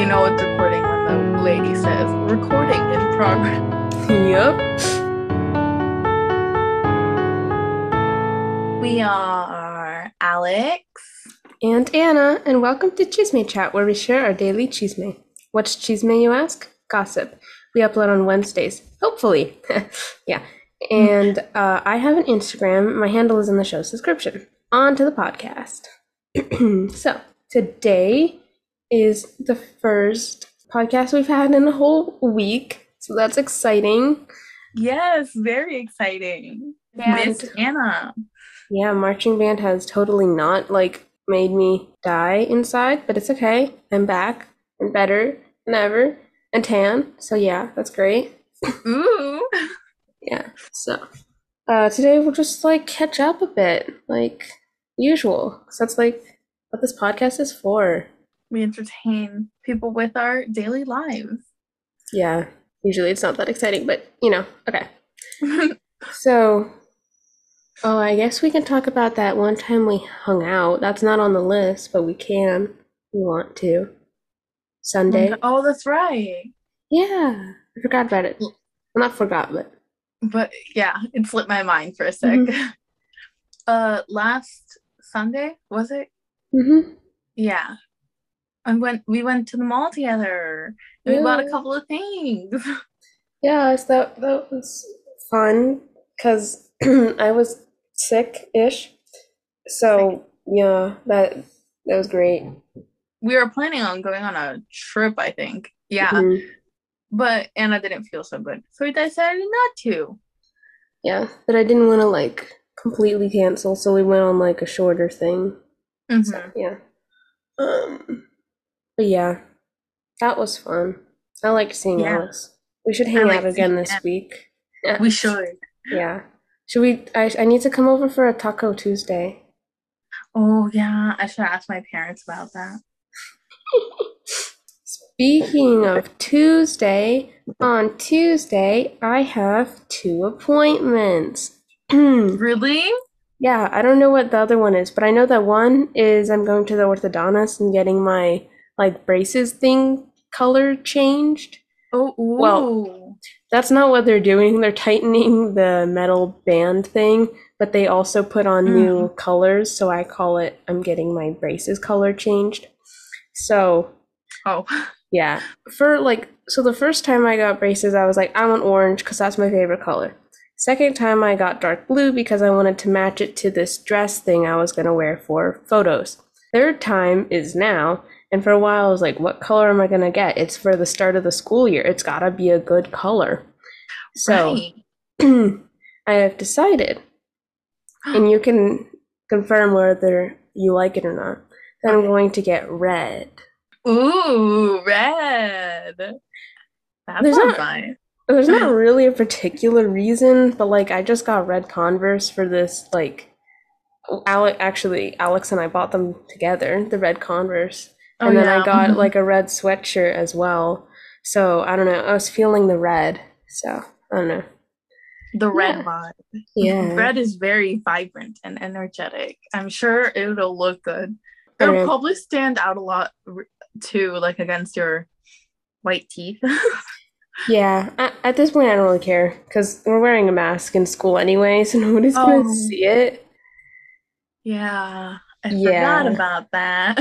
You know it's recording when the lady says recording in progress. Yep. We are Alex. And Anna, and welcome to Chisme Chat, where we share our daily chisme. What's chisme, you ask? Gossip. We upload on Wednesdays. Hopefully. yeah. And uh, I have an Instagram. My handle is in the show's description. On to the podcast. so, today is the first podcast we've had in a whole week. So that's exciting. Yes, very exciting. Miss Anna. Yeah, marching band has totally not like made me die inside, but it's okay. I'm back and better than ever and tan. So yeah, that's great. Ooh. Yeah. So uh today we'll just like catch up a bit, like usual. So that's like what this podcast is for. We entertain people with our daily lives. Yeah. Usually it's not that exciting, but you know, okay. So oh I guess we can talk about that one time we hung out. That's not on the list, but we can. We want to. Sunday. oh, that's right. Yeah, I forgot about it. Well, not forgot, but But yeah, it slipped my mind for a sec. Mhm. Uh last Sunday, was it? mm-hmm. Yeah. And when we went to the mall together and we bought a couple of things. yeah, so that that was fun because I was sick-ish. So yeah, that that was great. we were planning on going on a trip, I think. Yeah. Mhm. But Anna didn't feel so good. So we decided not to. Yeah, but I didn't want to like completely cancel, so we went on like a shorter thing. Mhm. So yeah. Um, but yeah, that was fun. I like seeing Yeah. Alice. We should hang like out again this Em. week. We should. Yeah. Should we? I, I need to come over for a Taco Tuesday. Oh yeah, I should ask my parents about that. Speaking of Tuesday, on Tuesday, I have two appointments. Really? yeah, I don't know what the other one is, but I know that one is I'm going to the orthodontist and getting my like braces thing color changed. Oh ooh. Well, That's not what they're doing. They're tightening the metal band thing, but they also put on hmm. new colors, so I call it I'm getting my braces color changed. So, oh. yeah. For like so the first time I got braces, I was like I want orange cuz that's my favorite color. Second time I got dark blue because I wanted to match it to this dress thing I was going to wear for photos. Third time is now, and for a while I was like what color am I going to get? It's for the start of the school year. It's got to be a good color. So, right. I have decided, and you can confirm whether you like it or not, that I'm going to get red. Ooh, red. That's There's not fun. There's not really a particular reason, but like I just got red Converse for this like Alex actually Alex and I bought them together, the red Converse. Oh, And then yeah. I got mm-hmm. like a red sweatshirt as well. So I don't know, I was feeling the red. So I don't know. the red yeah. vibe. Yeah. Red is very vibrant and energetic. I'm sure it'll look good. It'll probably stand out a lot too, like against your white teeth. Yeah, at, at this point I don't really care because we're wearing a mask in school anyway, so nobody's gonna Oh. see it. yeah, I Yeah. forgot about that.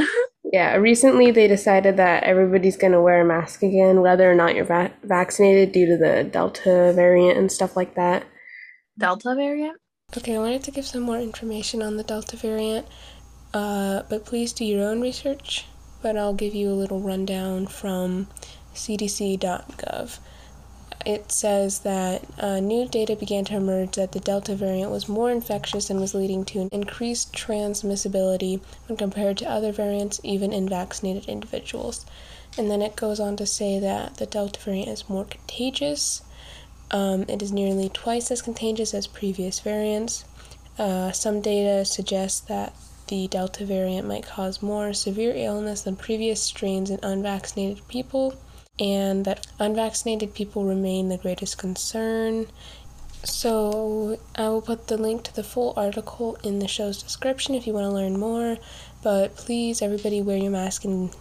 Yeah, recently they decided that everybody's gonna wear a mask again, whether or not you're va- vaccinated due to the Delta variant and stuff like that. Delta variant? Okay, I wanted to give some more information on the Delta variant, uh, but please do your own research. But I'll give you a little rundown from cdc.gov. It says that uh, new data began to emerge that the Delta variant was more infectious and was leading to an increased transmissibility when compared to other variants, even in vaccinated individuals. And then it goes on to say that the Delta variant is more contagious. Um, it is nearly twice as contagious as previous variants. Uh, some data suggests that the Delta variant might cause more severe illness than previous strains in unvaccinated people, and that unvaccinated people remain the greatest concern. So, I will put the link to the full article in the show's description if you want to learn more. But please, everybody, wear your mask and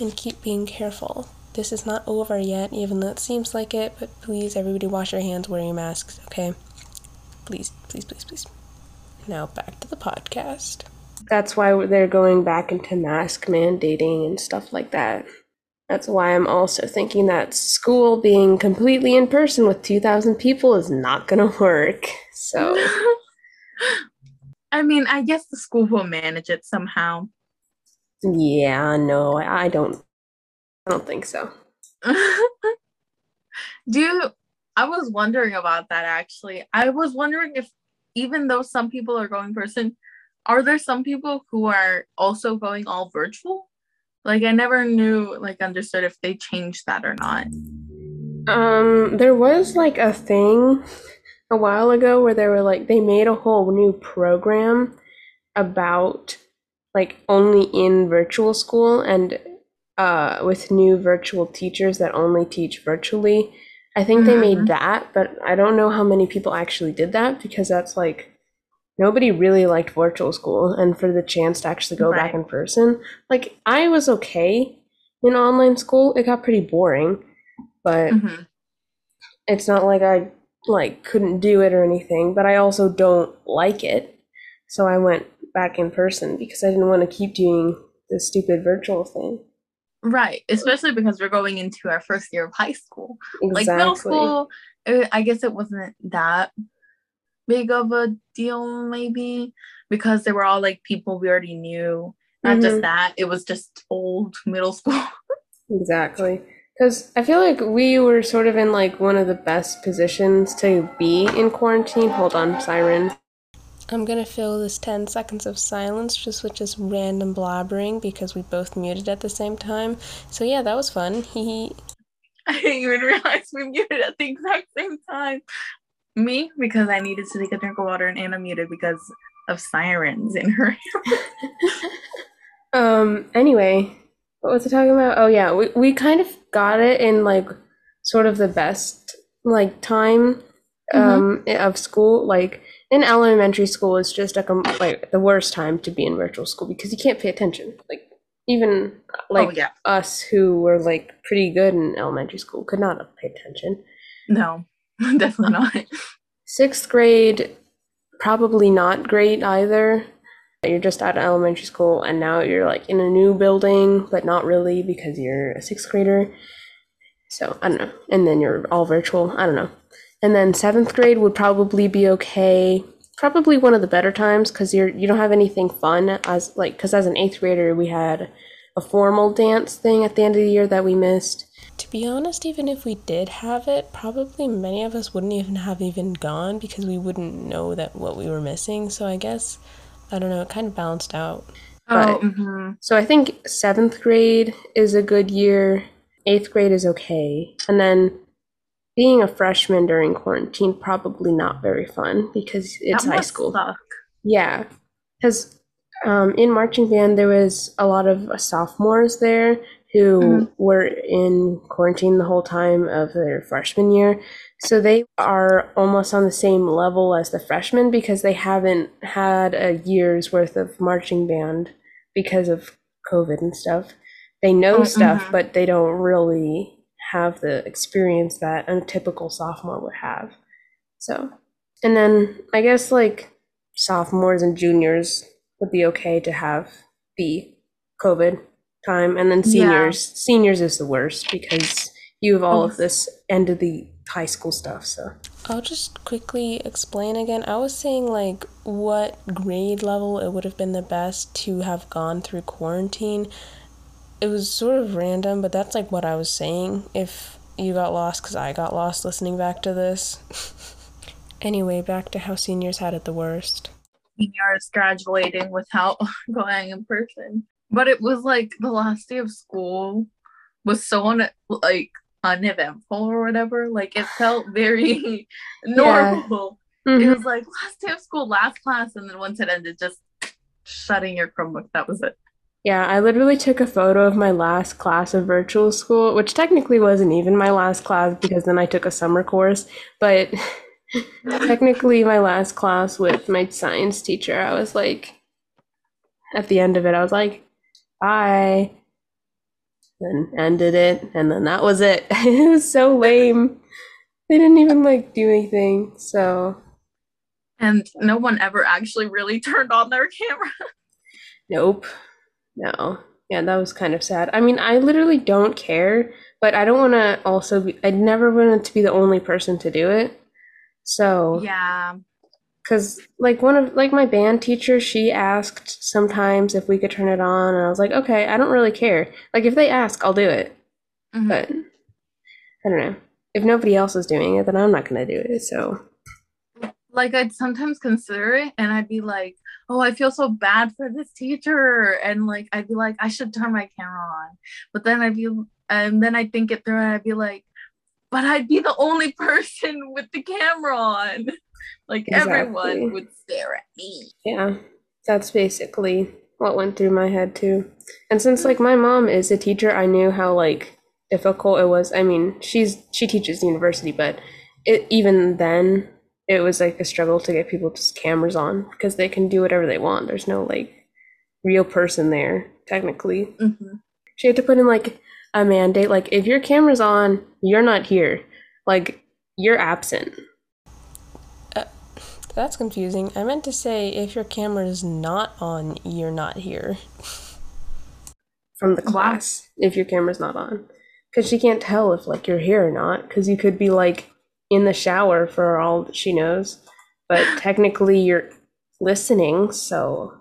and keep being careful. This is not over yet, even though it seems like it, but please, everybody, wash your hands, wear your masks, okay? Please, please, please, please. Now back to the podcast. That's why they're going back into mask mandating and stuff like that. That's why I'm also thinking that school being completely in person with 2,000 people is not going to work. So, I mean, I guess the school will manage it somehow. yeah, no, I don't. I don't think so. Do you, I was wondering about that actually. I was wondering if even though some people are going person, are there some people who are also going all virtual? Like I never knew like understood if they changed that or not. Um, there was like a thing a while ago where they were like they made a whole new program about like only in virtual school and uh with new virtual teachers that only teach virtually. I think they made Mhm. that, but I don't know how many people actually did that because that's like nobody really liked virtual school and for the chance to actually go back in person. Like I was okay in online school. It got pretty boring, but Mhm. it's not like I like couldn't do it or anything, but I also don't like it. So I went back in person because I didn't want to keep doing the stupid virtual thing. Right, especially because we're going into our first year of high school. Exactly. Like middle school, uh, I guess it wasn't that big of a deal, maybe because they were all like people we already knew. Not Mhm. just that, it was just old middle school. Exactly. Because I feel like we were sort of in like one of the best positions to be in quarantine. Hold on, siren. I'm gonna fill this 10 seconds of silence just with just random blabbering because we both muted at the same time. So yeah, that was fun. Hee I didn't even realize we muted at the exact same time. Me, because I needed to take a drink of water, and Anna muted because of sirens in her. Um, anyway, what was I talking about? Oh yeah, we, we kind of got it in like sort of the best like time um of school. Like in elementary school it's just a com- like the worst time to be in virtual school because you can't pay attention. Like even like oh yeah, us who were like pretty good in elementary school could not have paid attention. no, definitely not. Sixth grade, probably not great either. You're just out of elementary school and now you're like in a new building, but not really because you're a sixth grader. So I don't know. And then you're all virtual. I don't know. And then seventh grade would probably be okay. Probably one of the better times because you're you don't have anything fun as like because as an eighth grader we had a formal dance thing at the end of the year that we missed. To be honest, even if we did have it, probably many of us wouldn't even have even gone because we wouldn't know that what we were missing. So I guess I don't know, it kind of balanced out. Oh, But- mhm. So I think seventh grade is a good year. Eighth grade is okay. And then being a freshman during quarantine, probably not very fun because it's That high school. suck. Yeah. Because um, in marching band, there was a lot of uh, sophomores there who Mhm. were in quarantine the whole time of their freshman year. So they are almost on the same level as the freshmen because they haven't had a year's worth of marching band because of COVID and stuff. They know Oh, stuff, mhm. but they don't really have the experience that a typical sophomore would have. So, and then I guess like sophomores and juniors would be okay to have the COVID time, and then Yeah. seniors, seniors is the worst because you have all Oh. of this end of the high school stuff. So I'll just quickly explain again. I was saying like what grade level it would have been the best to have gone through quarantine. It was sort of random, but that's like what I was saying. If you got lost, because I got lost listening back to this. anyway, back to how seniors had it the worst. seniors graduating without going in person. But it was like the last day of school was so un- like uneventful or whatever. Like it felt very normal. It mm-hmm. was like last day of school, last class, and then once it ended, just shutting your Chromebook. That was it. Yeah, I literally took a photo of my last class of virtual school, which technically wasn't even my last class because then I took a summer course, but technically my last class with my science teacher. I was like, at the end of it, I was like, bye. then ended it, and then that was it. it was so lame. They didn't even like do anything. So And no one ever actually really turned on their camera. nope. No. Yeah, that was kind of sad. I mean, I literally don't care, but I don't want to also be, I never wanted to be the only person to do it. So, Yeah. Because like one of like my band teacher, she asked sometimes if we could turn it on, and I was like, okay, I don't really care. Like if they ask, I'll do it. Mhm. But I don't know. If nobody else is doing it, then I'm not gonna do it. So like I'd sometimes consider it and I'd be like, oh, I feel so bad for this teacher. And like I'd be like, I should turn my camera on. But then I'd be and then I'd think it through and I'd be like, but I'd be the only person with the camera on. Like Exactly. everyone would stare at me. yeah, that's basically what went through my head too. And since like my mom is a teacher, I knew how like difficult it was. I mean, she's she teaches university, but it even then it was like a struggle to get people just cameras on because they can do whatever they want. There's no like real person there technically. Mhm. She had to put in like a mandate, like if your camera's on, you're not here. Like you're absent. That's confusing. I meant to say if your camera is not on, you're not here. from the class if your camera's not on because she can't tell if like you're here or not because you could be like in the shower for all that she knows but technically you're listening so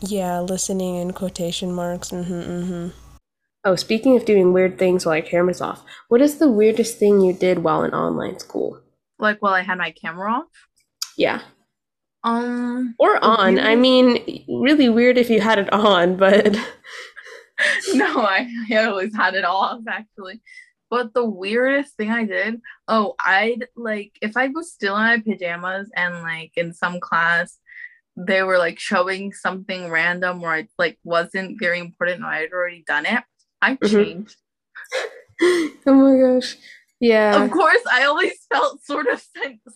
Yeah, listening in quotation marks. Mm-hmm, mm-hmm. oh speaking of doing weird things while your camera's off what is the weirdest thing you did while in online school Like while I had my camera off. Yeah Um or on i mean really weird if you had it on but no, I, I always had it off actually. But the weirdest thing I did, oh, I'd like if I was still in my pajamas and like in some class, they were like showing something random or it like wasn't very important and I had already done it. I Mhm. changed. oh my gosh yeah Of course, I always felt sort of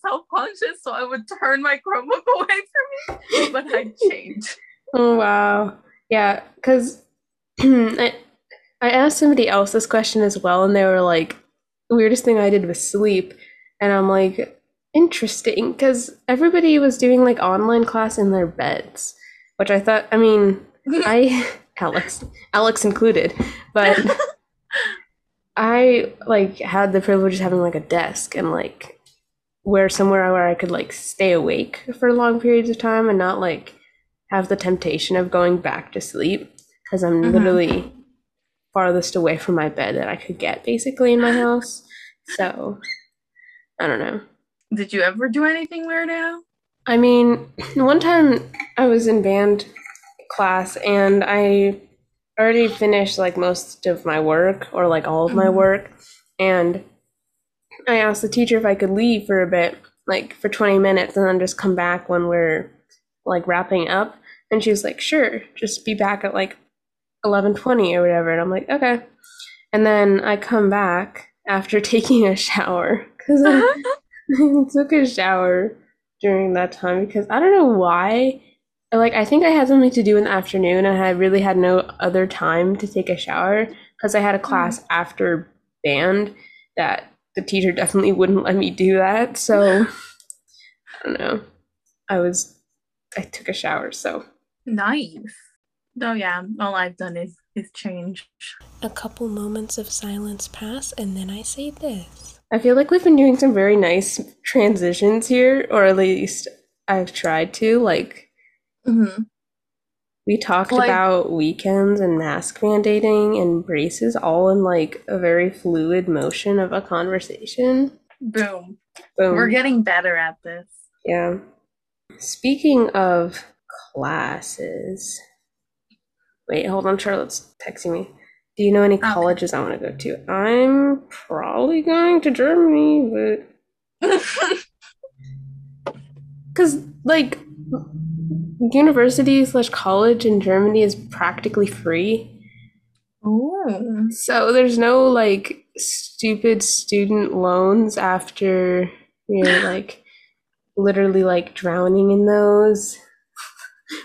self conscious, so I would turn my Chromebook away from me, but I changed. Oh wow. Yeah, because I I asked somebody else this question as well, and they were like, the weirdest thing I did was sleep. And I'm like, interesting, because everybody was doing like online class in their beds, which I thought, I mean, I Alex, Alex included, but I like had the privilege of having like a desk and like where somewhere where I could like stay awake for long periods of time and not like have the temptation of going back to sleep because I'm Mhm. literally farthest away from my bed that I could get basically in my house. So I don't know. Did you ever do anything weird now? I mean, one time I was in band class and I already finished like most of my work or like all of my Mhm. work and I asked the teacher if I could leave for a bit, like for 20 minutes and then just come back when we're like wrapping up and she was like, "Sure, just be back at like 11:20 or whatever." And I'm like, "Okay." And then I come back after taking a shower cuz I I took a shower during that time because I don't know why. Like I think I had something to do in the afternoon and I really had no other time to take a shower because I had a class mm. after band that the teacher definitely wouldn't let me do that. So I don't know. I was I took a shower, so Nice. Oh yeah, all I've done is is change. A couple moments of silence pass, and then I say this. I feel like we've been doing some very nice transitions here, or at least I've tried to. Like hmm We talked Like- about weekends and mask mandating and braces all in like a very fluid motion of a conversation. Boom. Boom. We're getting better at this. yeah. Speaking of classes, wait, hold on. Charlotte's texting me. Do you know any Okay. colleges I want to go to? I'm probably going to Germany, but because like university slash college in Germany is practically free. Ooh. So there's no like stupid student loans after you're like literally like drowning in those.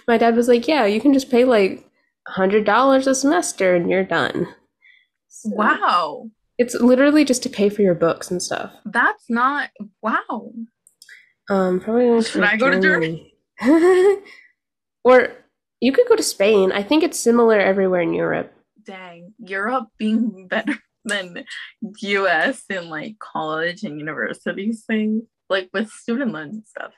My dad was like, "Yeah, you can just pay like a hundred dollars a semester and you're done." So Wow. It's literally just to pay for your books and stuff. That's not wow. Um, probably Should I go to Germany. or you could go to Spain. I think it's similar everywhere in Europe. Dang. Europe being better than US in like college and universities things. Like with student loans and stuff.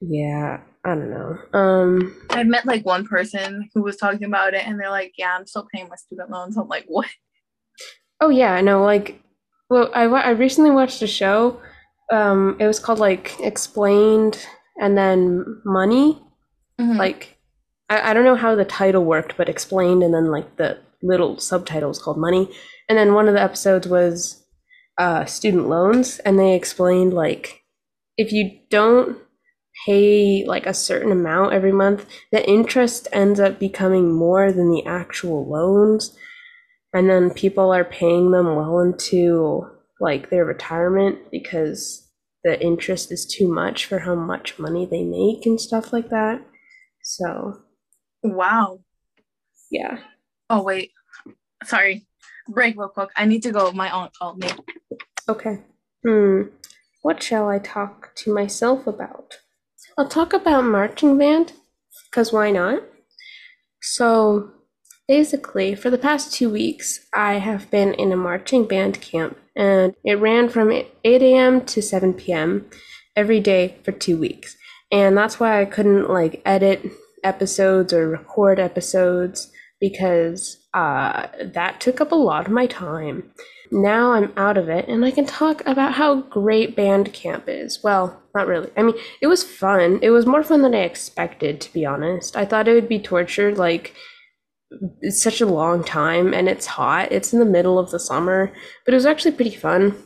Yeah, I don't know. Um, I met like one person who was talking about it and they're like, Yeah, I'm still paying my student loans. I'm like, what? oh yeah, I know. Like, well, I I recently watched a show. Um, it was called like Explained and then Money. Mhm. Like, I, I don't know how the title worked, but Explained and then like the little subtitle was called Money. And then one of the episodes was uh, student loans, and they explained like if you don't pay like a certain amount every month, the interest ends up becoming more than the actual loans. And then people are paying them well into like their retirement because the interest is too much for how much money they make and stuff like that. So, wow. yeah. Oh wait. Sorry. Break real quick. I need to go. My aunt called me. Okay. Hmm. What shall I talk to myself about? I'll talk about marching band, because why not? So, basically, for the past two weeks, I have been in a marching band camp, and it ran from 8 a.m. to 7 p.m. every day for two weeks. And that's why I couldn't like edit episodes or record episodes because uh, that took up a lot of my time. Now I'm out of it and I can talk about how great band camp is. Well, not really. I mean, it was fun. It was more fun than I expected, to be honest. I thought it would be torture. Like, it's such a long time and it's hot. It's in the middle of the summer, but it was actually pretty fun.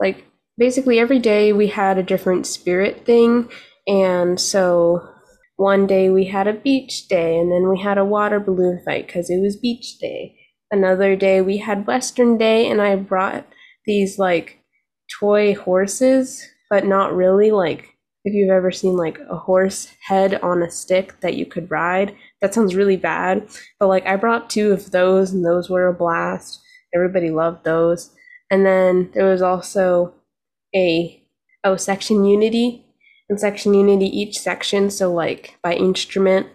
Like, basically, every day we had a different spirit thing. And so one day we had a beach day, and then we had a water balloon fight because it was beach day. Another day we had Western Day, and I brought these like toy horses, but not really like if you've ever seen like a horse head on a stick that you could ride. That sounds really bad, but like I brought two of those, and those were a blast. Everybody loved those. And then there was also a oh section unity in section unity each section so like by instrument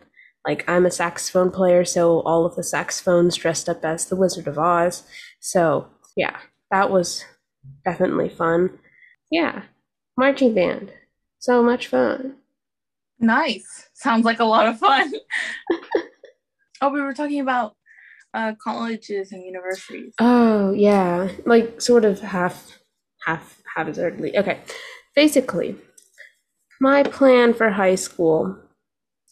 like i'm a saxophone player so all of the saxophones dressed up as the wizard of oz so yeah that was definitely fun yeah marching band so much fun Nice. Sounds like a lot of fun. oh, we were talking about uh, colleges and universities. Oh yeah, like sort of half, half, haphazardly. Okay, basically, my plan for high school.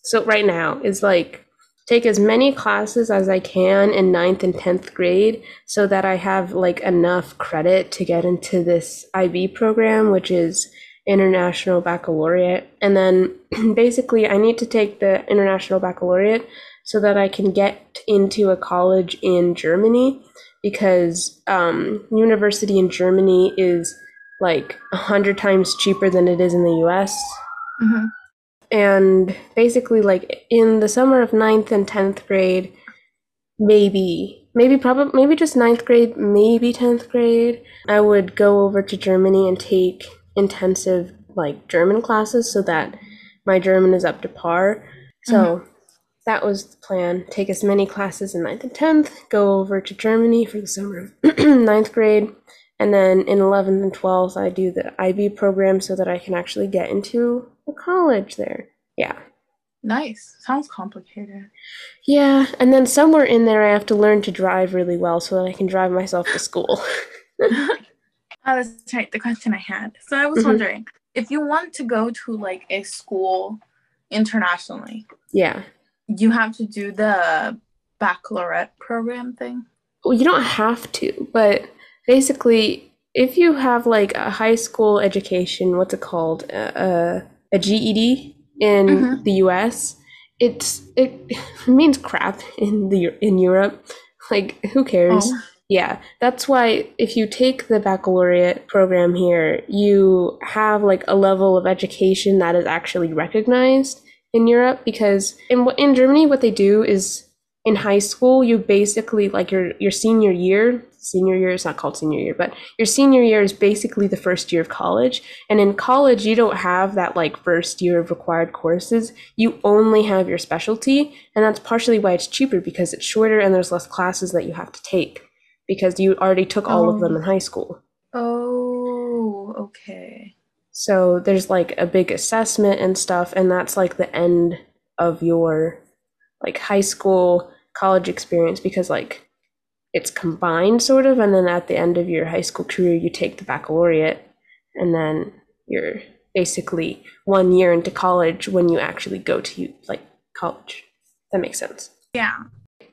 So right now is like take as many classes as I can in ninth and tenth grade, so that I have like enough credit to get into this IB program, which is International Baccalaureate, and then basically I need to take the International Baccalaureate so that I can get into a college in Germany because um, university in Germany is like a hundred times cheaper than it is in the U.S. Mhm. And basically, like in the summer of ninth and tenth grade, maybe, maybe probably, maybe just ninth grade, maybe tenth grade, I would go over to Germany and take intensive like German classes so that my German is up to par. So that was the plan. Take as many classes in ninth and tenth, go over to Germany for the summer of ninth grade, and then in eleventh and twelfth I do the IB program so that I can actually get into a college there. Yeah. Nice. Sounds complicated. Yeah, and then somewhere in there I have to learn to drive really well so that I can drive myself to school. Oh, that's right. The question I had. So I was Mhm. wondering if you want to go to like a school internationally, yeah. you have to do the baccalaureate program thing. well, you don't have to, but basically, if you have like a high school education, what's it called, a, a GED in Mhm. the U.S., it's it means crap in the in Europe. Like, who cares? Oh. Yeah, that's why if you take the baccalaureate program here, you have like a level of education that is actually recognized in Europe because in in Germany what they do is in high school, you basically like your your senior year. Senior year. It's not called senior year, but your senior year is basically the first year of college. And in college, you don't have that like first year of required courses. You only have your specialty, and that's partially why it's cheaper because it's shorter and there's less classes that you have to take because you already took all of oh. them Oh. in high school. Oh, okay. So there's like a big assessment and stuff, and that's like the end of your like high school college experience because like it's combined sort of, and then at the end of your high school career, you take the baccalaureate, and then you're basically one year into college when you actually go to like college. That makes sense. Yeah.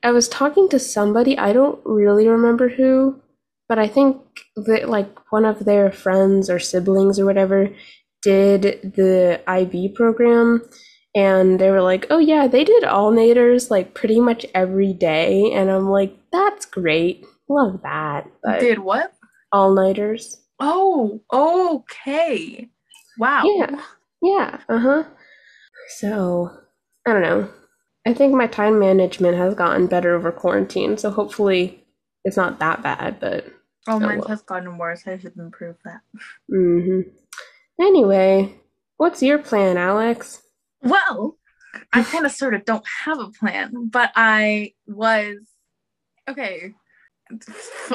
I was talking to somebody, I don't really remember who, but I think that like one of their friends or siblings or whatever did the IB program and they were like, "Oh yeah, they did all nighters like pretty much every day." And I'm like, "That's great. Love that." But Did what? all nighters. Oh, okay. Wow. Yeah. Yeah, uh-huh. So, I don't know. I think my time management has gotten better over quarantine, so hopefully it's not that bad, but Oh, mine well. has gotten worse. I should improve that. hmm Anyway, what's your plan, Alex? Well, I kind of sort of don't have a plan, but I was okay.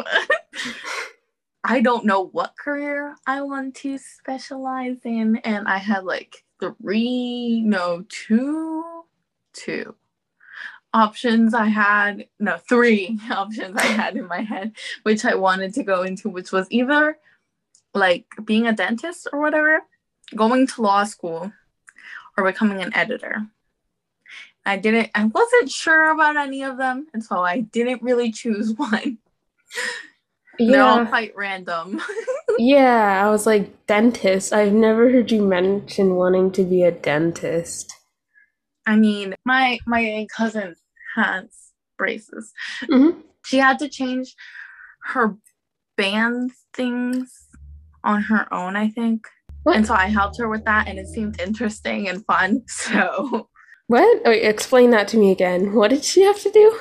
I don't know what career I want to specialize in, and I had like three, no, two, two options I had, no, three options I had in my head, which I wanted to go into, which was either like being a dentist or whatever, going to law school, or becoming an editor. I didn't, I wasn't sure about any of them, and so I didn't really choose one. They're all quite random. yeah, I was like, dentist. I've never heard you mention wanting to be a dentist. I mean, my my cousin has braces. Mhm. She had to change her band things on her own, I think. What? And so I helped her with that, and it seemed interesting and fun. So, What? Wait, explain that to me again. What did she have to do?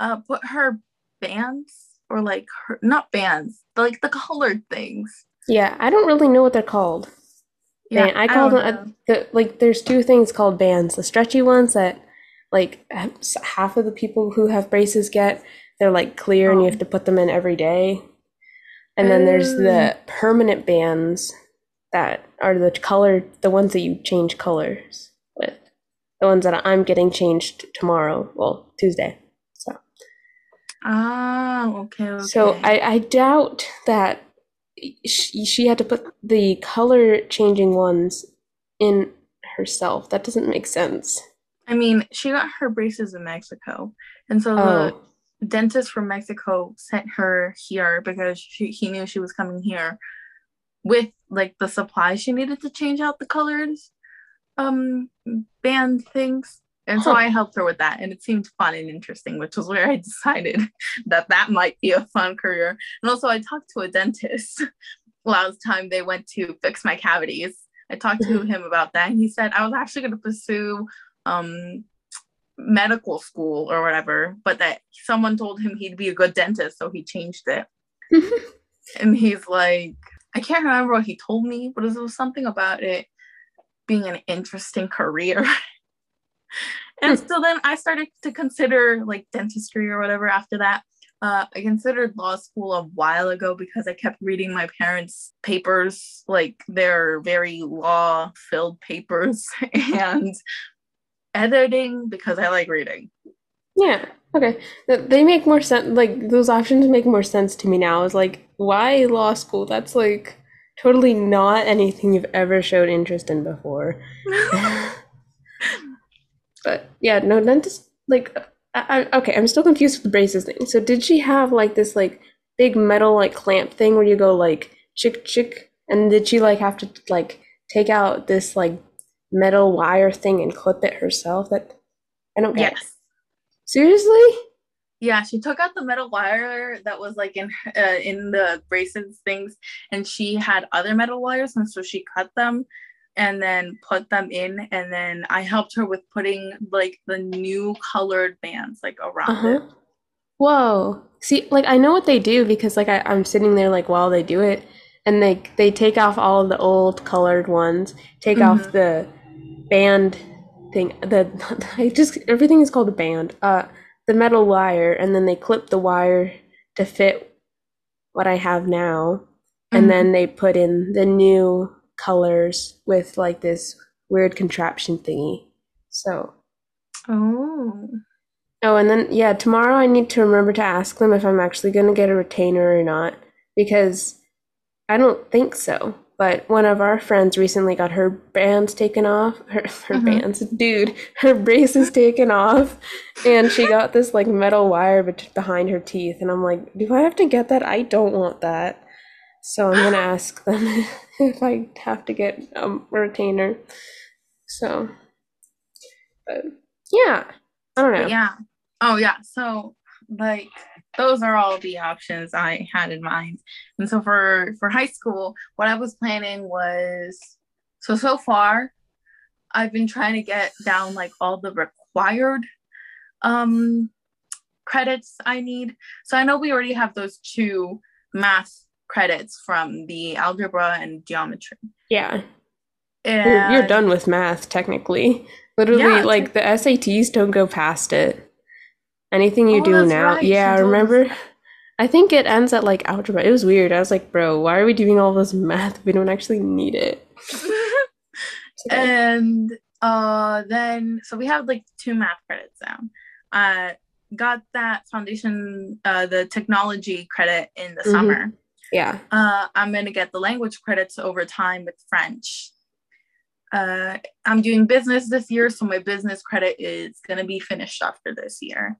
uh, put her bands or like her not bands, like the colored things. Yeah, I don't really know what they're called. Yeah, I call don't them know. uh, the like. There's two things called bands: the stretchy ones that like half of the people who have braces get. They're like clear, and you Oh. have to put them in every day. And then there's the permanent bands that are the color, the ones that you change colors. The ones that I'm getting changed tomorrow, well Tuesday. So, Oh, okay, okay. so I I doubt that she, she had to put the color changing ones in herself. That doesn't make sense. I mean, she got her braces in Mexico, and so the Oh, dentist from Mexico sent her here because she, he knew she was coming here with like the supplies she needed to change out the colors um band things. And so I helped her with that and it seemed fun and interesting which was where I decided that that might be a fun career. And also I talked to a dentist last time they went to fix my cavities. I talked to him about that and he said I was actually going to pursue um medical school or whatever, but that someone told him he'd be a good dentist, so he changed it. and he's like, I can't remember what he told me, but it was something about it being an interesting career. and so then I started to consider like dentistry or whatever after that. Uh, I considered law school a while ago because I kept reading my parents' papers, like their very law filled papers, and editing because I like reading. yeah. Okay. They make more sense. Like those options make more sense to me now. It's like why law school? That's like totally not anything you've ever showed interest in before. But yeah, no, dentist like I, I, okay, I'm still confused with the braces thing. So did she have like this like big metal like clamp thing where you go like chick chick and did she like have to like take out this like metal wire thing and clip it herself? That I don't get. yes. Seriously? Yeah, she took out the metal wire that was like in uh, in the braces things, and she had other metal wires, and so she cut them and then put them in and then I helped her with putting like the new colored bands like around Uh-huh. it. Whoa. See, like I know what they do because like I, I'm sitting there like while they do it, and they they take off all of the old colored ones, take off Mhm. the band thing. The I just everything is called a band. Uh, the metal wire, and then they clip the wire to fit what I have now, and then mm-hmm. they put in the new colors with like this weird contraption thingy. So Oh. Oh, and then yeah, tomorrow I need to remember to ask them if I'm actually going to get a retainer or not because I don't think so. But one of our friends recently got her bands taken off. Her her Mhm. bands, dude, her braces taken off, and she got this like metal wire behind her teeth. And I'm like, do I have to get that? I don't want that. So I'm gonna ask them if I have to get a retainer. So, but yeah, I don't know. But yeah. Oh yeah. So like those are all the options I had in mind. And so for for high school, what I was planning was so so far I've been trying to get down like all the required um credits I need. So I know we already have those two math credits from the algebra and geometry. Yeah. You're, you're done with math technically. Literally, Yeah, like the SATs don't go past it. Anything you Oh, do now, right, yeah. she told us Remember, I think it ends at like algebra. It was weird. I was like, bro, why are we doing all this math? We don't actually need it. And uh then so we have like two math credits down uh got that foundation uh the technology credit in the Mhm. summer yeah. uh i'm gonna get the language credits over time with french uh i'm doing business this year so my business credit is gonna be finished after this year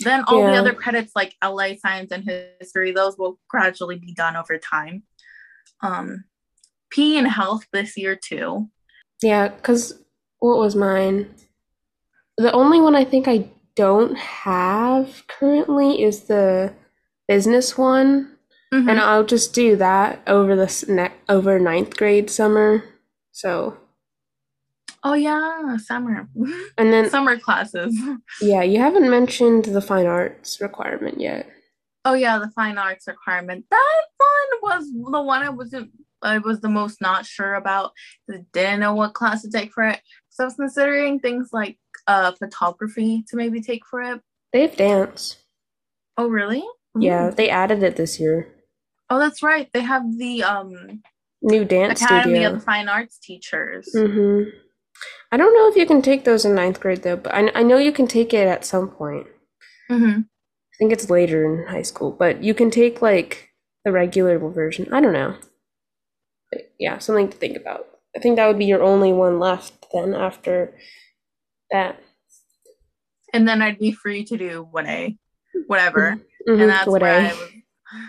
then all the other credits like la science and history those will gradually be done over time um p and health this year too Yeah, because what was mine? The only one I think I don't have currently is the business one. Mhm. and I'll just do that over this ne- over ninth grade summer. So, Oh yeah, summer. and then summer classes. yeah, you haven't mentioned the fine arts requirement yet. Oh yeah, the fine arts requirement. That one was the one I wasn't I was the most not sure about. I didn't know what class to take for it. So I was considering things like uh photography to maybe take for it. They have dance. Oh really? Yeah, Ooh. they added it this year. Oh that's right. They have the um New dance Academy studio. of Fine Arts teachers. hmm I don't know if you can take those in ninth grade though, but I, I know you can take it at some point. Mhm. I think it's later in high school, but you can take like the regular version. I don't know. But yeah, something to think about. I think that would be your only one left then after that. And then I'd be free to do one A, whatever. Mhm, And that's what where I- I was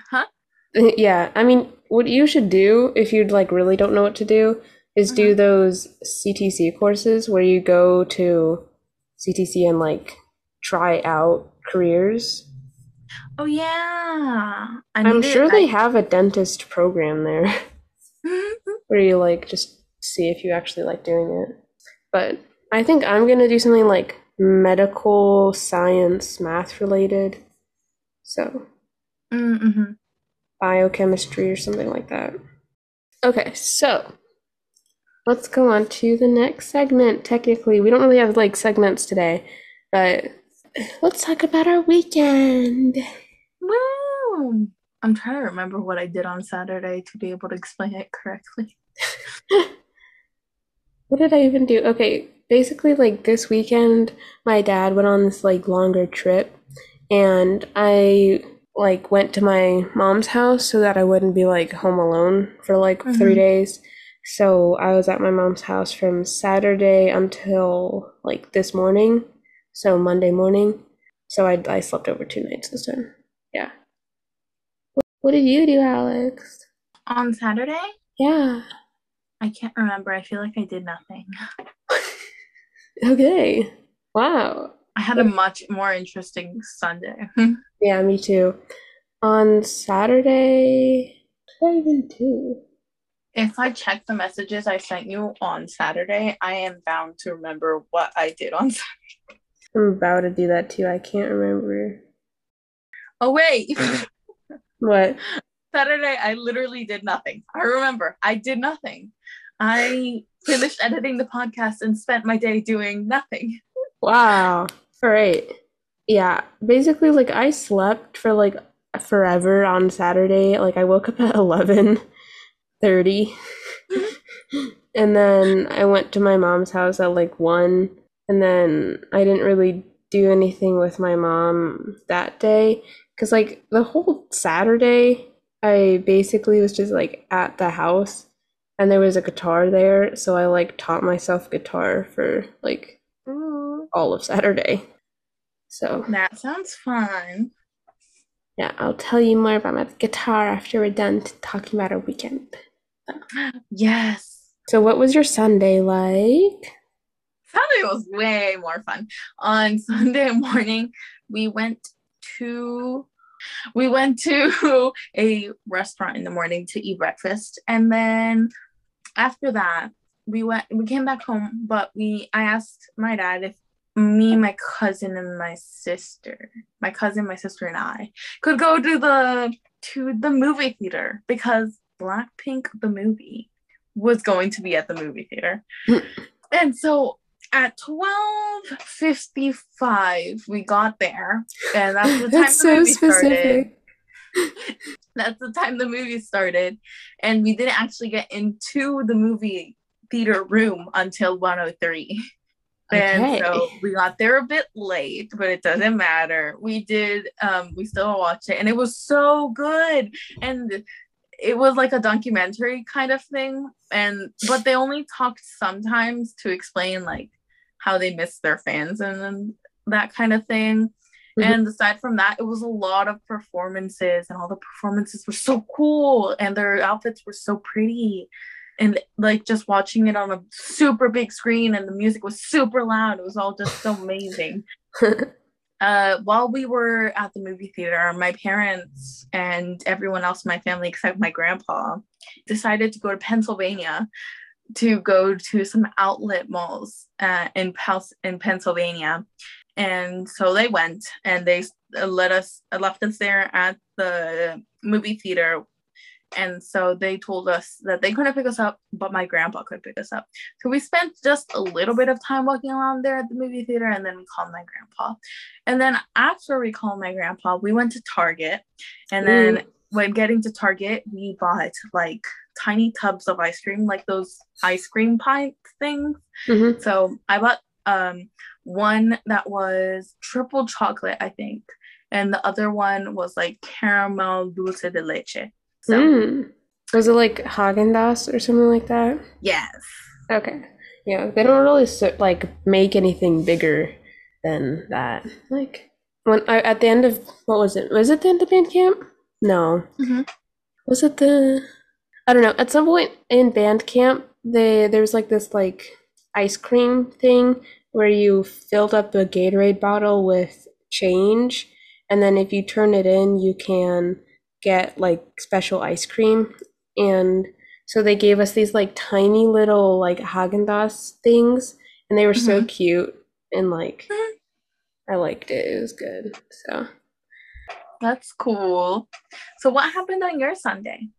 Huh? Yeah, I mean, what you should do if you'd like really don't know what to do is do those CTC courses where you go to CTC and like try out careers. Oh yeah. I I'm need it- sure they I- have a dentist program there where you like just see if you actually like doing it. But I think I'm gonna do something like medical science math related. So Mm-hmm. biochemistry or something like that. Okay, so let's go on to the next segment. Technically, we don't really have like segments today, but let's talk about our weekend. Woo! I'm trying to remember what I did on Saturday to be able to explain it correctly. What did I even do? Okay, basically, like this weekend, my dad went on this like longer trip, and I like went to my mom's house so that I wouldn't be like home alone for like three Mhm. days. So I was at my mom's house from Saturday until like this morning, so Monday morning. So I I slept over two nights this time. Yeah. What, what did you do, Alex? On Saturday? Yeah. I can't remember. I feel like I did nothing. Okay. Wow. I had a much more interesting Sunday. Yeah, me too. On Saturday, what did I even do? If I check the messages I sent you on Saturday, I am bound to remember what I did on Saturday. I'm about to do that too. I can't remember. Oh wait. What? Saturday I literally did nothing. I remember. I did nothing. I finished editing the podcast and spent my day doing nothing. Wow. All right. Yeah. Basically, like I slept for like forever on Saturday. Like I woke up at eleven thirty, mm-hmm. and then I went to my mom's house at like one, and then I didn't really do anything with my mom that day. Because like the whole Saturday I basically was just like at the house. And there was a guitar there, so I like taught myself guitar for like all of Saturday. So That sounds fun. yeah, I'll tell you more about my guitar after we're done talking about our weekend. Yes. So what was your Sunday like? Sunday was way more fun. On Sunday morning, we went to we went to a restaurant in the morning to eat breakfast, and then after that, we went. We came back home, but we I asked my dad if me, my cousin, and my sister, my cousin, my sister, and I could go to the to the movie theater because Blackpink the movie was going to be at the movie theater. and so at 12:55 we got there and that's the time That's the so movie started. specific. That's the time the movie started and we didn't actually get into the movie theater room until 103. And Okay. so we got there a bit late, but it doesn't matter. We did um we still watched it and it was so good. And it was like a documentary kind of thing. And but they only talked sometimes to explain like how they miss their fans and that kind of thing. Mhm. And aside from that, it was a lot of performances, and all the performances were so cool, and their outfits were so pretty and like just watching it on a super big screen and the music was super loud it was all just so amazing uh while we were at the movie theater my parents and everyone else in my family except my grandpa decided to go to pennsylvania to go to some outlet malls uh, in, Pels- in pennsylvania. And so they went and they uh, let us uh, left us there at the movie theater and so they told us that they couldn't pick us up, but my grandpa could pick us up. So we spent just a little bit of time walking around there at the movie theater, and then we called my grandpa. And then after we called my grandpa, we went to Target. And then when getting to Target, we bought like tiny tubs of ice cream, like those ice cream pint things. Mhm. So I bought um one that was triple chocolate, I think, and the other one was like caramel dulce de leche. So Mm. Was it like Haagen Dazs or something like that? yes, Okay. Yeah, they don't really like make anything bigger than that. Like when I at the end of what was it? Was it the end of band camp? No. Mhm. Was it the? I don't know. At some point in band camp, they there was like this like ice cream thing where you filled up a Gatorade bottle with change, and then if you turn it in, you can get like special ice cream and so they gave us these like tiny little like Haagen Dazs things, and they were so cute and like I liked it. It was good. So that's cool. So what happened on your Sunday?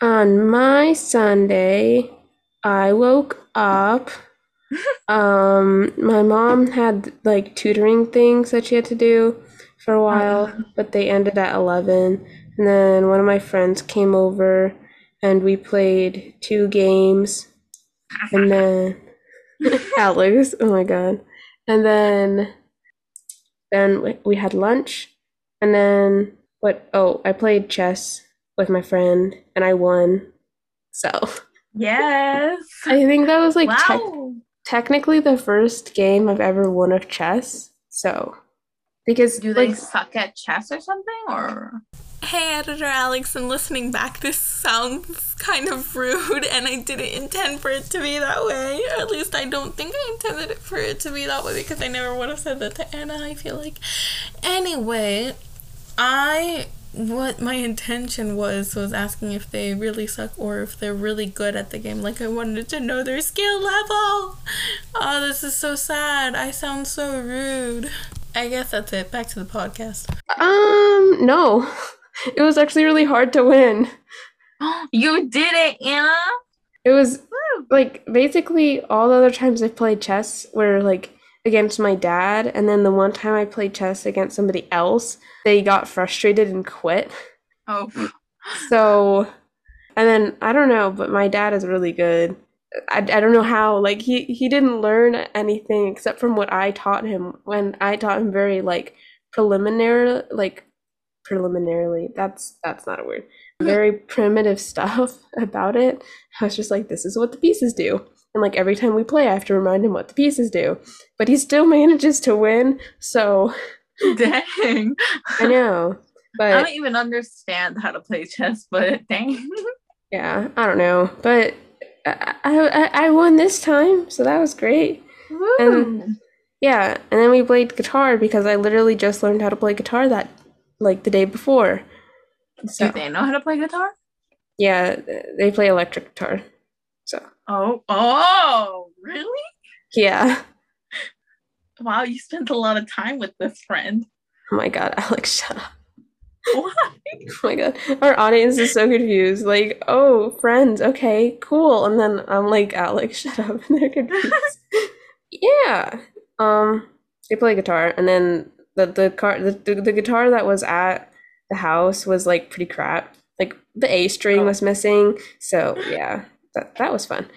on my Sunday, I woke up. um, my mom had like tutoring things that she had to do for a while, Uh-huh. but they ended at eleven. And then one of my friends came over, and we played two games. And then Alex, oh my god. And then then we- had lunch. And then what oh, I played chess with my friend and I won. So, Yes. I think that was like wow. technically the first game I've ever won of chess. So, because Do they like suck at chess or something? Or Hey, Editor Alex, and listening back, this sounds kind of rude, and I didn't intend for it to be that way. Or at least I don't think I intended it for it to be that way because I never would have said that to Anna, I feel like. Anyway, I what my intention was was asking if they really suck or if they're really good at the game. Like I wanted to know their skill level. Oh, this is so sad. I sound so rude. I guess that's it. Back to the podcast. Um, no. It was actually really hard to win. you did it, Anna. It was like basically all the other times I played chess were like against my dad, and then the one time I played chess against somebody else, they got frustrated and quit. Oh, So, and then I don't know, but my dad is really good. I, I don't know how like he he didn't learn anything except from what I taught him when I taught him very like preliminary like preliminarily. That's that's not a word. Mm-hmm. Very primitive stuff about it. I was just like this is what the pieces do. And like every time we play I have to remind him what the pieces do. But he still manages to win so dang. I know. But I don't even understand how to play chess, but dang. yeah I don't know. But I I, I won this time so that was great. Woo. Yeah, and then we played guitar because I literally just learned how to play guitar that like the day before. So Do they know how to play guitar? yeah, they play electric guitar. So Oh, oh, really? yeah. Wow, you spent a lot of time with this friend. Oh my god, Alex, shut up. What? Oh my god, our audience is so confused. Like, oh, friends, okay, cool, and then I'm like, Alex, shut up, and they're confused. yeah. Um, they play guitar, and then the the car the, the the guitar that was at the house was like pretty crap. Like the A string Oh. was missing, so yeah, that that was fun.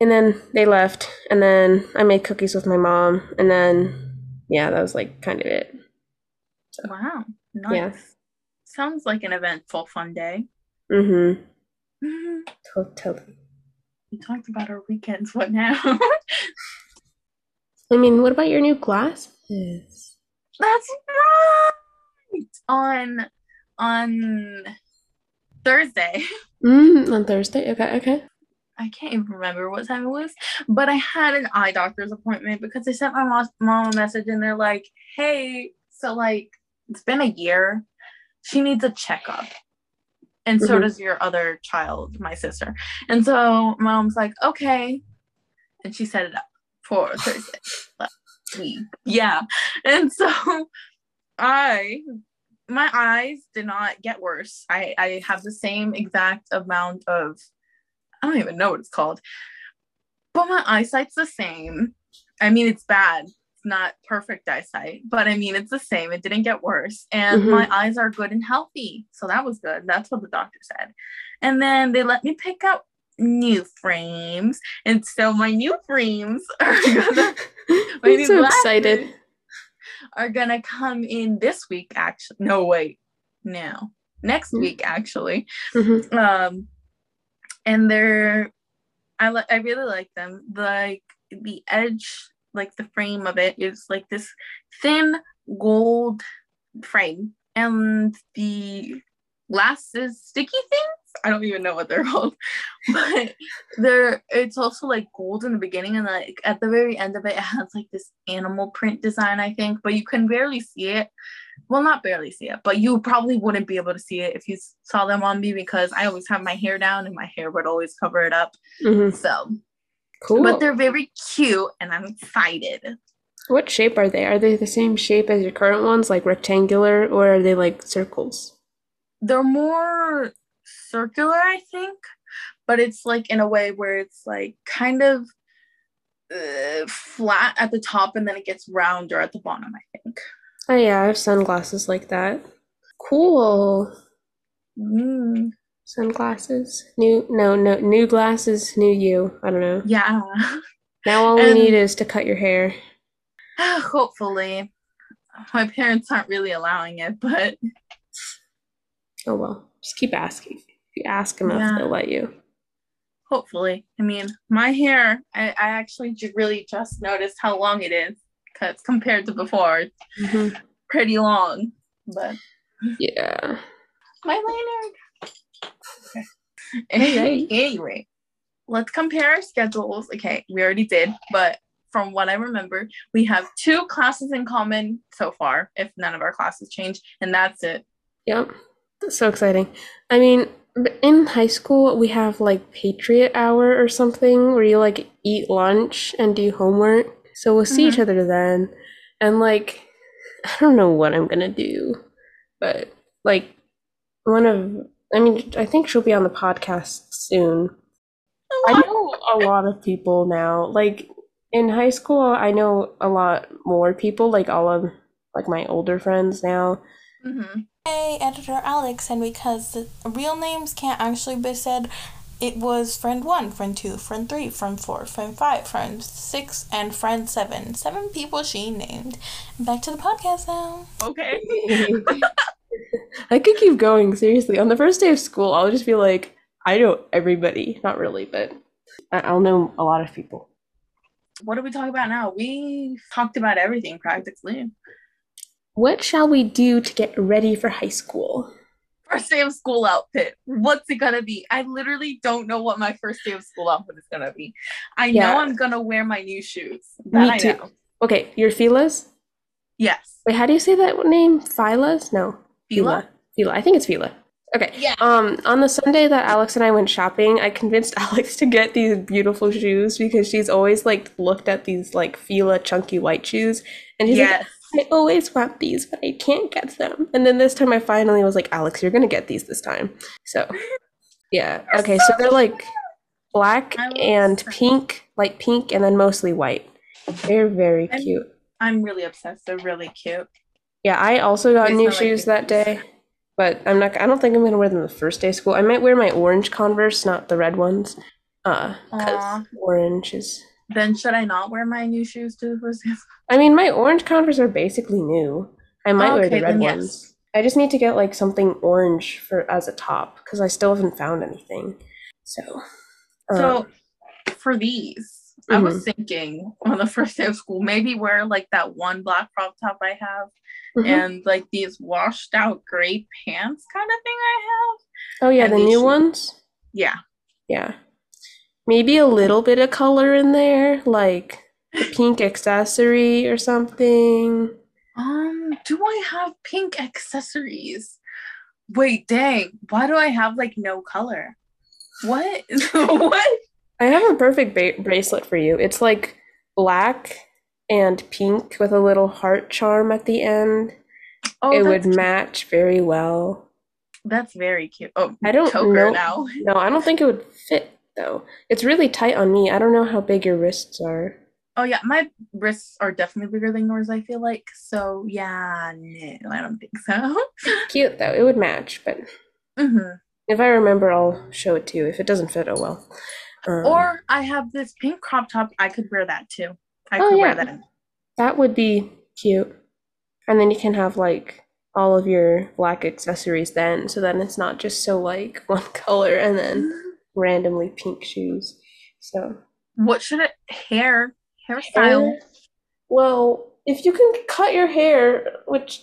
And then they left, and then I made cookies with my mom, and then yeah, that was like kind of it. Wow, nice. Yeah. Sounds like an eventful, fun day. Mm-hmm. Mhm. Totally. We talked about our weekends. What now? I mean, what about your new glasses? That's right. On on Thursday. Mm, on Thursday. Okay, okay. I can't even remember what time it was, but I had an eye doctor's appointment because I sent my mom, mom a message and they're like, hey, so like it's been a year. She needs a checkup. And so Mhm. does your other child, my sister. And so mom's like, okay. And she set it up for Thursday week. Yeah. And so I my eyes did not get worse. I, I have the same exact amount of I don't even know what it's called. But my eyesight's the same. I mean, it's bad. It's not perfect eyesight, but I mean, it's the same. It didn't get worse. And Mhm. my eyes are good and healthy. So that was good. That's what the doctor said. And then they let me pick out new frames. And so my new frames are gonna I'm so excited. are gonna come in this week actually. No, wait. No. Next Hmm. week actually. Mhm. um and they're i like i really like them like the edge like the frame of it is like this thin gold frame and the glass is sticky things i don't even know what they're called but they're it's also like gold in the beginning and like at the very end of it it has like this animal print design i think but you can barely see it well not barely see it but you probably wouldn't be able to see it if you saw them on me because i always have my hair down and my hair would always cover it up Mhm. so Cool. but they're very cute and i'm excited What shape are they? Are they the same shape as your current ones, like rectangular, or are they like circles? they're more circular i think but it's like in a way where it's like kind of uh, flat at the top and then it gets rounder at the bottom i think Oh yeah, I have sunglasses like that. Cool. Mm, Sunglasses. New no no new glasses, new you. I don't know. yeah Now all we need is to cut your hair. hopefully my parents aren't really allowing it but Oh well. Just keep asking. If you ask enough, Yeah. they'll let you. hopefully i mean my hair i, I actually ju- really just noticed how long it is because compared to before it's Mhm. pretty long but Yeah. my Leonard. Okay. Anyway, let's compare our schedules. Okay, we already did, but from what I remember, we have two classes in common so far, if none of our classes change, and that's it. Yep. That's so exciting. I mean, in high school, we have like Patriot Hour or something where you like eat lunch and do homework. So we'll see each Mhm. other then. And like, I don't know what I'm gonna do, but like, one of, I mean, I think she'll be on the podcast soon. I know a lot of people now. Like in high school, I know a lot more people, like all of like my older friends now. hmm Hey, editor Alex, and because the real names can't actually be said, it was friend one, friend two, friend three, friend four, friend five, friend six, and friend seven. Seven people she named. Back to the podcast now. Okay. I could keep going, seriously. On the first day of school, I'll just be like, I know everybody. Not really, but I- I'll know a lot of people. What do we talk about now? We talked about everything practically. What shall we do to get ready for high school? First day of school outfit. What's it gonna be? I literally don't know what my first day of school outfit is gonna be. I Yeah. know I'm gonna wear my new shoes. That Me I too. Okay, your Fila's? Yes. Wait, how do you say that name? Fila's? No. Fila? Fila. I think it's Fila. Okay. Yeah. Um, on the Sunday that Alex and I went shopping, I convinced Alex to get these beautiful shoes because she's always like looked at these like Fila chunky white shoes, and she's Yes. like, I always want these, but I can't get them. And then this time, I finally was like, Alex, you're gonna get these this time. So, yeah. Okay, so they're like black and pink, light pink, and then mostly white. They're very I'm- cute. I'm really obsessed. They're really cute. Yeah, I also got new like shoes that day, but I'm not. I don't think I'm gonna wear them the first day of school. I might wear my orange Converse, not the red ones, uh, because orange is. Then should I not wear my new shoes to the first day? I mean, my orange Converse are basically new. I might wear the red yes. ones. I just need to get like something orange for as a top because I still haven't found anything. So, So um, for these, I was thinking on the first day of school, maybe wear like that one black crop top I have mhm. and like these washed out gray pants kind of thing I have. oh yeah, and the new shoes. ones. Yeah. Yeah. Maybe a little bit of color in there, like a pink accessory or something. Um, do I have pink accessories? Wait, dang. Why do I have like no color? What? what? I have a perfect ba- bracelet for you. It's like black and pink with a little heart charm at the end. Oh, it would cute. match very well. that's very cute. Oh, I don't know. now. No, I don't think it would fit though. It's really tight on me. I don't know how big your wrists are. Oh yeah, my wrists are definitely bigger than yours. I feel like so. Yeah, no, I don't think so. Cute though. It would match, but hmm if I remember, I'll show it to you. If it doesn't fit, oh well. Um, Or I have this pink crop top. I could wear that too. I Oh, could yeah. wear that. That would be cute. And then you can have like all of your black accessories then, so then it's not just so like one color and then randomly pink shoes. So What should it hair hairstyle? Hair? Well, if you can cut your hair, which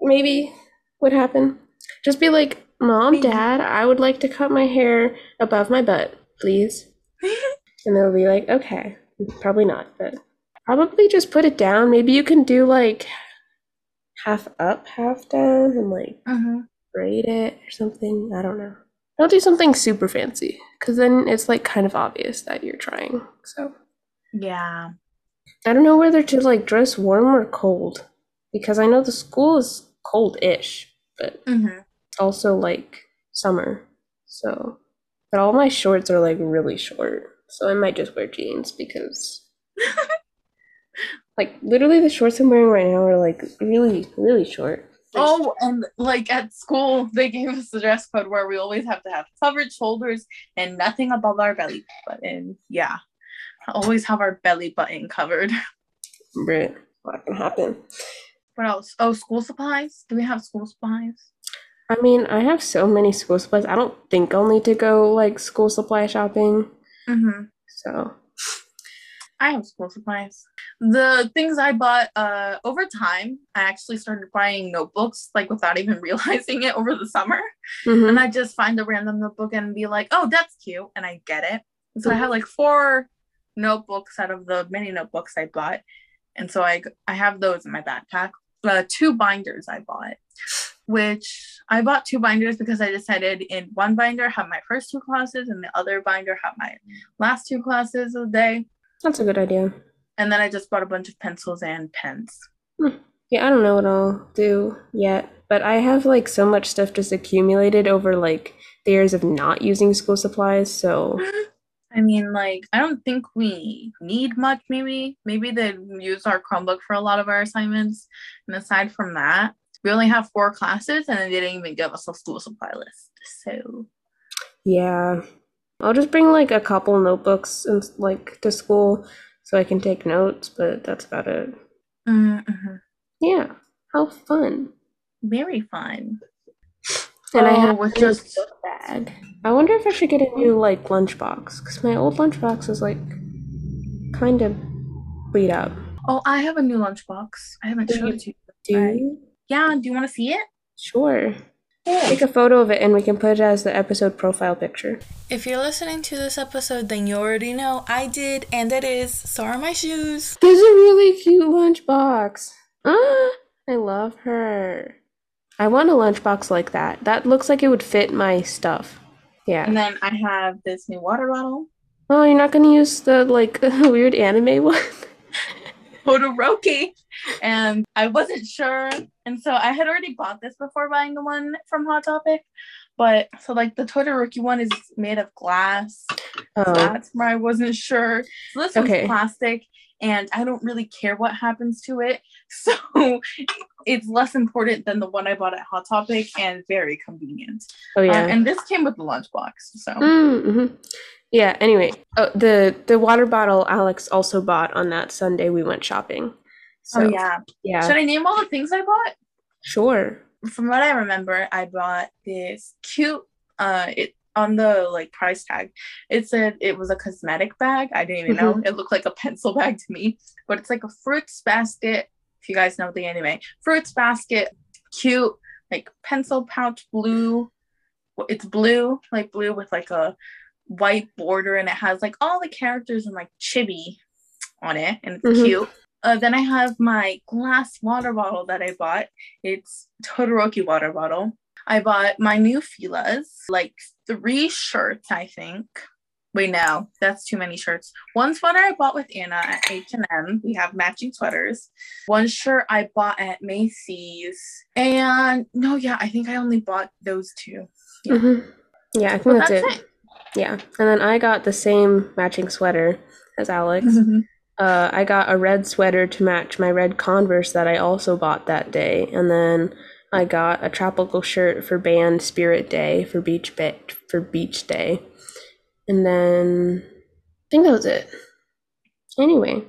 maybe would happen, just be like, Mom, Dad, I would like to cut my hair above my butt, please. And they'll be like, okay. Probably not, but probably just put it down. Maybe you can do like half up, half down, and like hmm braid it or something. I don't know. Don't do something super fancy, because then it's like kind of obvious that you're trying. So Yeah. I don't know whether to like dress warm or cold, because I know the school is cold-ish, but hmm it's also like summer. So, but all my shorts are like really short, so I might just wear jeans because like literally the shorts I'm wearing right now are like really, really short. Oh, and like at school, they gave us the dress code where we always have to have covered shoulders and nothing above our belly button. Yeah. Always have our belly button covered. Right. Not gonna happen. What else? Oh, school supplies. Do we have school supplies? I mean, I have so many school supplies. I don't think I'll need to go like school supply shopping. Mm-hmm. So, I have school supplies. The things I bought uh over time, I actually started buying notebooks like without even realizing it over the summer. mhm. And I just find a random notebook and be like, oh, that's cute. And I get it. So I have like four notebooks out of the many notebooks I bought. And so I I have those in my backpack. Uh, two binders I bought, which I bought two binders because I decided in one binder have my first two classes and the other binder have my last two classes of the day. That's a good idea. And then I just bought a bunch of pencils and pens. Hmm. Yeah, I don't know what I'll do yet, but I have like so much stuff just accumulated over like the years of not using school supplies. So I mean, like, I don't think we need much, maybe. Maybe they use our Chromebook for a lot of our assignments. And aside from that, we only have four classes and they didn't even give us a school supply list. So, yeah, I'll just bring like a couple notebooks and like to school so I can take notes, but that's about it. mm-hmm. Yeah, how fun! very fun. And I Oh, have with a just- book bag. I wonder if I should get a new like lunchbox because my old lunchbox is like kind of beat up. Oh, I have a new lunchbox. I haven't Do showed you- it to you. Do you? Yeah, do you want to see it? Sure. Take a photo of it and we can put it as the episode profile picture. If you're listening to this episode, then you already know I did, and it is. So are my shoes. There's a really cute lunchbox. Ah, I love her. I want a lunchbox like that. That looks like it would fit my stuff. Yeah. And then I have this new water bottle. Oh, you're not gonna use the like weird anime one? Todoroki. And I wasn't sure. And so I had already bought this before buying the one from Hot Topic. But so like the Todoroki one is made of glass. Oh, That's where I wasn't sure. So this one's plastic and I don't really care what happens to it. So it's less important than the one I bought at Hot Topic and very convenient. oh yeah. and this came with the lunchbox. So Mm-hmm. Yeah. Anyway, oh, the the water bottle Alex also bought on that Sunday we went shopping. So oh yeah. yeah, Should I name all the things I bought? sure. from what I remember, I bought this cute uh it on the like price tag. It said it was a cosmetic bag. I didn't even know. It looked like a pencil bag to me, but it's like a fruits basket. If you guys know the anime, fruits basket, cute like pencil pouch blue. It's blue, like blue with like a white border, and it has like all the characters and like chibi on it, and it's Mhm. cute. Uh, then I have my glass water bottle that I bought. It's Todoroki water bottle. I bought my new Fila's, like three shirts, I think. Wait, no, that's too many shirts. One sweater I bought with Anna at H&M. We have matching sweaters. One shirt I bought at Macy's. And no, yeah, I think I only bought those two. Yeah. hmm Yeah, I think But that's, that's it. it. Yeah, and then I got the same matching sweater as Alex. Uh, I got a red sweater to match my red Converse that I also bought that day, and then I got a tropical shirt for band Spirit Day for beach ba- for beach day, and then I think that was it. Anyway,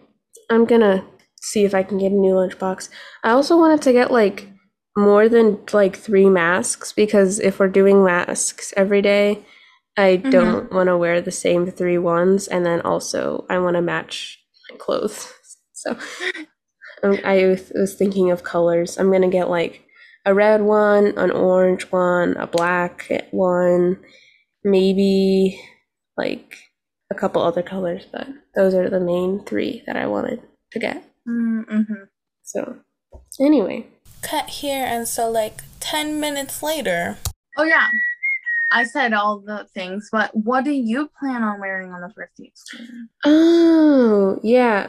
I'm gonna see if I can get a new lunchbox. I also wanted to get like more than like three masks because if we're doing masks every day, I Mhm. don't want to wear the same three ones, and then also I want to match clothes. So um, I was- was thinking of colors. I'm gonna get like a red one, an orange one, a black one, maybe like a couple other colors, but those are the main three that I wanted to get. Mm-hmm. So anyway, Cut here, and so like 10 minutes later. Oh yeah. I said all the things, but what do you plan on wearing on the first day of school? Oh, yeah.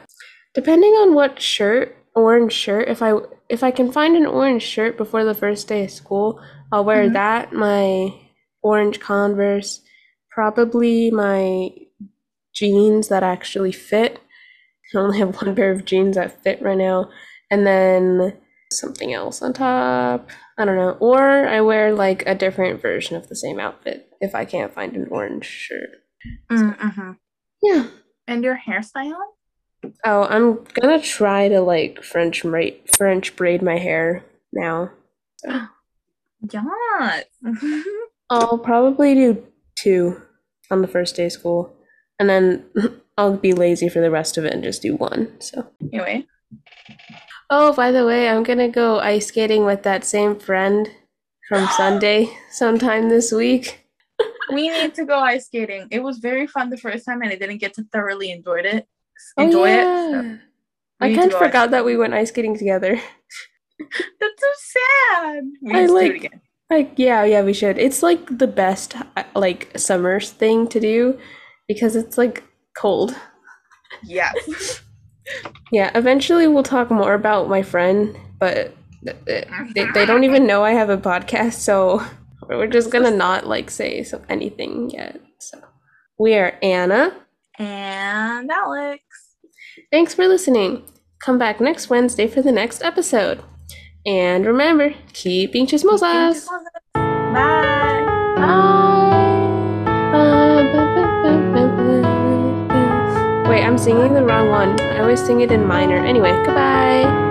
Depending on what shirt, orange shirt, if I if I can find an orange shirt before the first day of school, I'll wear Mhm. that, my orange Converse, probably my jeans that actually fit. I only have one pair of jeans that fit right now, and then something else on top. I don't know. Or I wear like a different version of the same outfit if I can't find an orange shirt. Mm-hmm. Yeah. And your hairstyle? Oh, I'm gonna try to like French braid French braid my hair now. Yes. I'll probably do two on the first day of school, and then I'll be lazy for the rest of it and just do one. So. anyway. Oh, by the way, I'm gonna go ice skating with that same friend from Sunday sometime this week. we need to go ice skating. It was very fun the first time and I didn't get to thoroughly enjoy it. Enjoy it. so I kind of forgot that we went ice skating together. That's so sad. We I like- do it again. Like, yeah, yeah, we should. It's like the best, uh, like, summer thing to do because it's like cold. Yes. Yeah, eventually we'll talk more about my friend, but th- th- they, they don't even know I have a podcast, so we're just gonna not like say so- anything yet. So we are Anna. and Alex. Thanks for listening. Come back next Wednesday for the next episode. And remember, keep being chismosas. Bye. Wait, I'm singing the wrong one. I always sing it in minor. Anyway, goodbye.